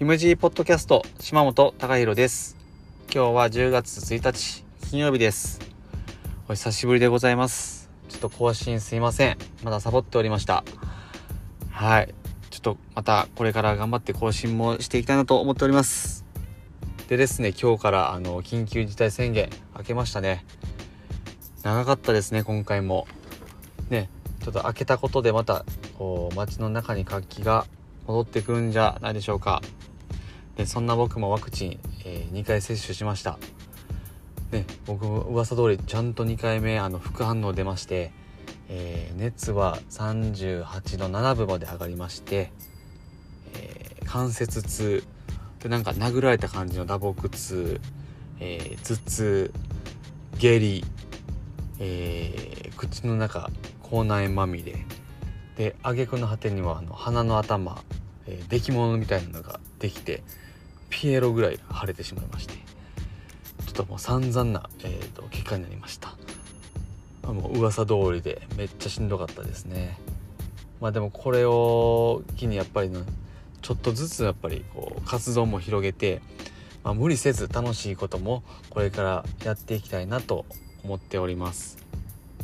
イムジーポッドキャスト島本隆弘です。今日は10月1日金曜日です。お久しぶりでございます。ちょっと更新すいません。まだサボっておりました。はい。ちょっとまたこれから頑張って更新もしていきたいなと思っております。でですね今日からあの緊急事態宣言明けましたね。長かったですね今回も。ねちょっと開けたことでまたこう街の中に活気が戻ってくるんじゃないでしょうか。でそんな僕もワクチン、えー、2回接種しました。ね僕も噂通りちゃんと2回目あの副反応出まして、えー、熱は38度7分まで上がりまして、えー、関節痛。でなんか殴られた感じの打撲痛、え頭痛下痢、え口の中口内まみれ。で挙句の果てにはあの鼻の頭、えー、出来物みたいなのができてピエロぐらい腫れてしまいましてちょっともう散々な、えーと、結果になりました。もう噂通りでめっちゃしんどかったですね。まあでもこれを機にやっぱり、ちょっとずつやっぱりこう活動も広げて、まあ、無理せず楽しいこともこれからやっていきたいなと思っております。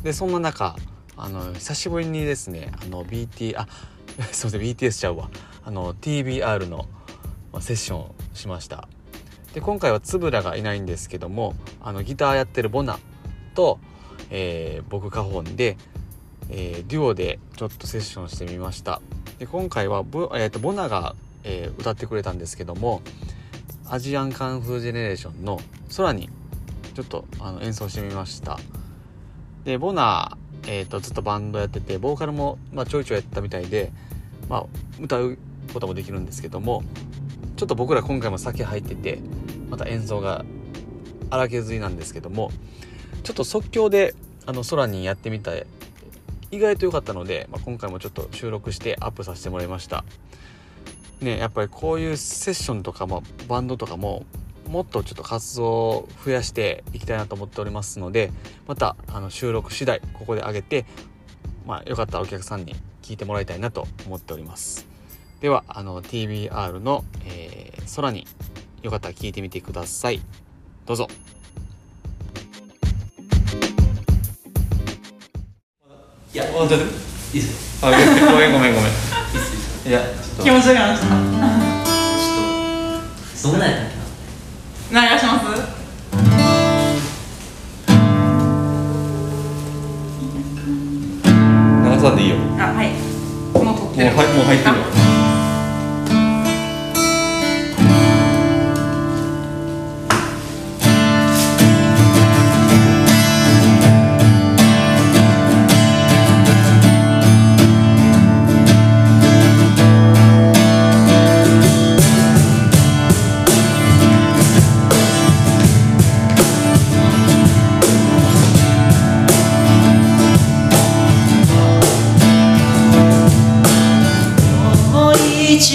でそんな中あの久しぶりにですねあの BT あ すいません BTS ちゃうわ。あの TBR のセッションしました。で今回はつぶらがいないんですけどもあのギターやってるボナと、えー、僕カホンで、えー、デュオでちょっとセッションしてみました。で今回はボ,、えーと、ボナが、えー、歌ってくれたんですけどもアジアンカンフージェネレーションの空にちょっとあの演奏してみました。でボナえーと、ずっとバンドやっててボーカルも、まあ、ちょいちょいやったみたいで、まあ、歌うこともできるんですけどもちょっと僕ら今回も酒入っててまた演奏が荒削りなんですけどもちょっと即興であの空にやってみた意外と良かったので、まあ、今回もちょっと収録してアップさせてもらいました。ねやっぱりこういうセッションとかもバンドとかももっとちょっと活動を増やしていきたいなと思っておりますのでまたあの収録次第ここで上げてまあよかったらお客さんに聞いてもらいたいなと思っております。ではあの TBR の、えー、空によかったら聞いてみてください。どうぞ。いや、本当いいっすあ、ごめんごめんごめん。いや、気持ち悪くなっちゃった。ちょっと、どんなんやった？っけお願いします。流さんでいいよ。あはいもうもう入ってる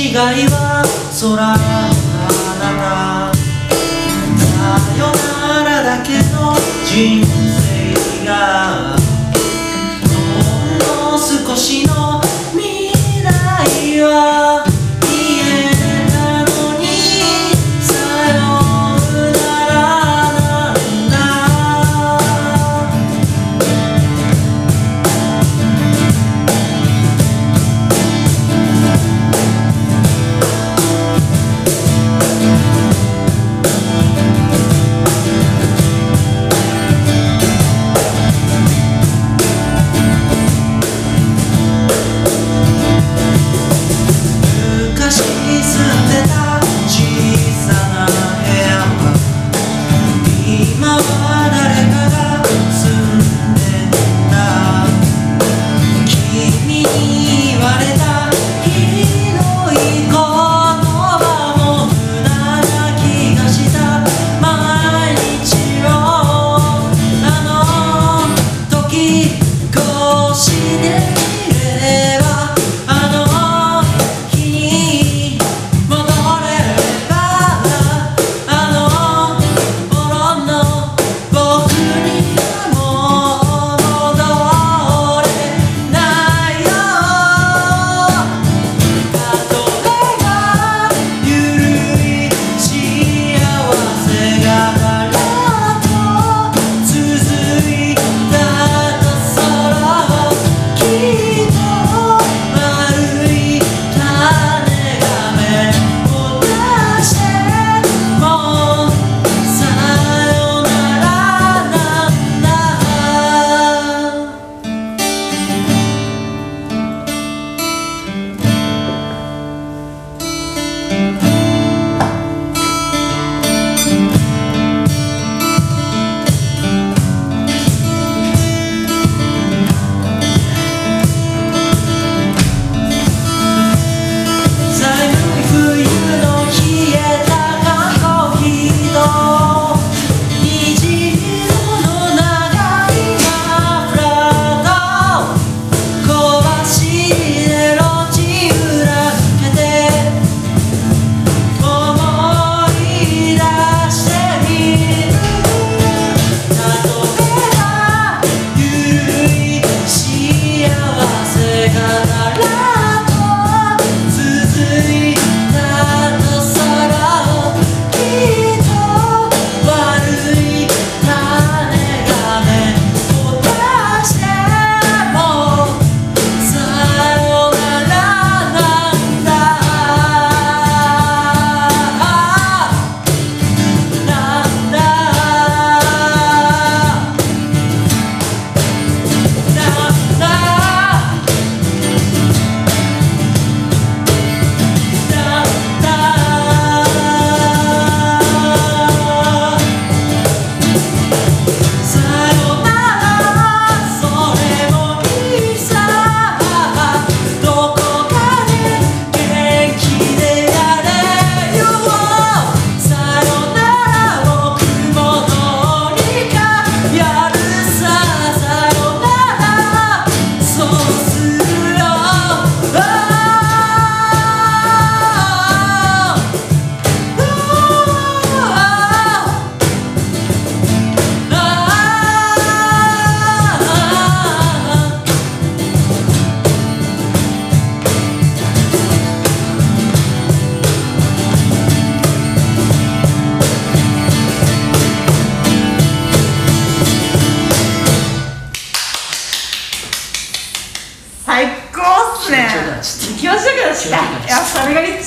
違いは空あなたさよならだけの人生がほんの少しの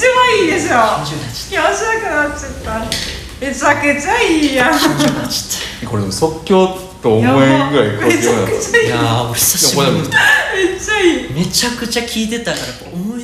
それが一番いいでしょ。気持ちよくなっちゃった。めちゃくちゃいいやん。これでも即興と思えんぐらいめちゃくちゃいい。たいやー俺久し。ぶりにめっちゃいい。めちゃくちゃ聞いてたから思い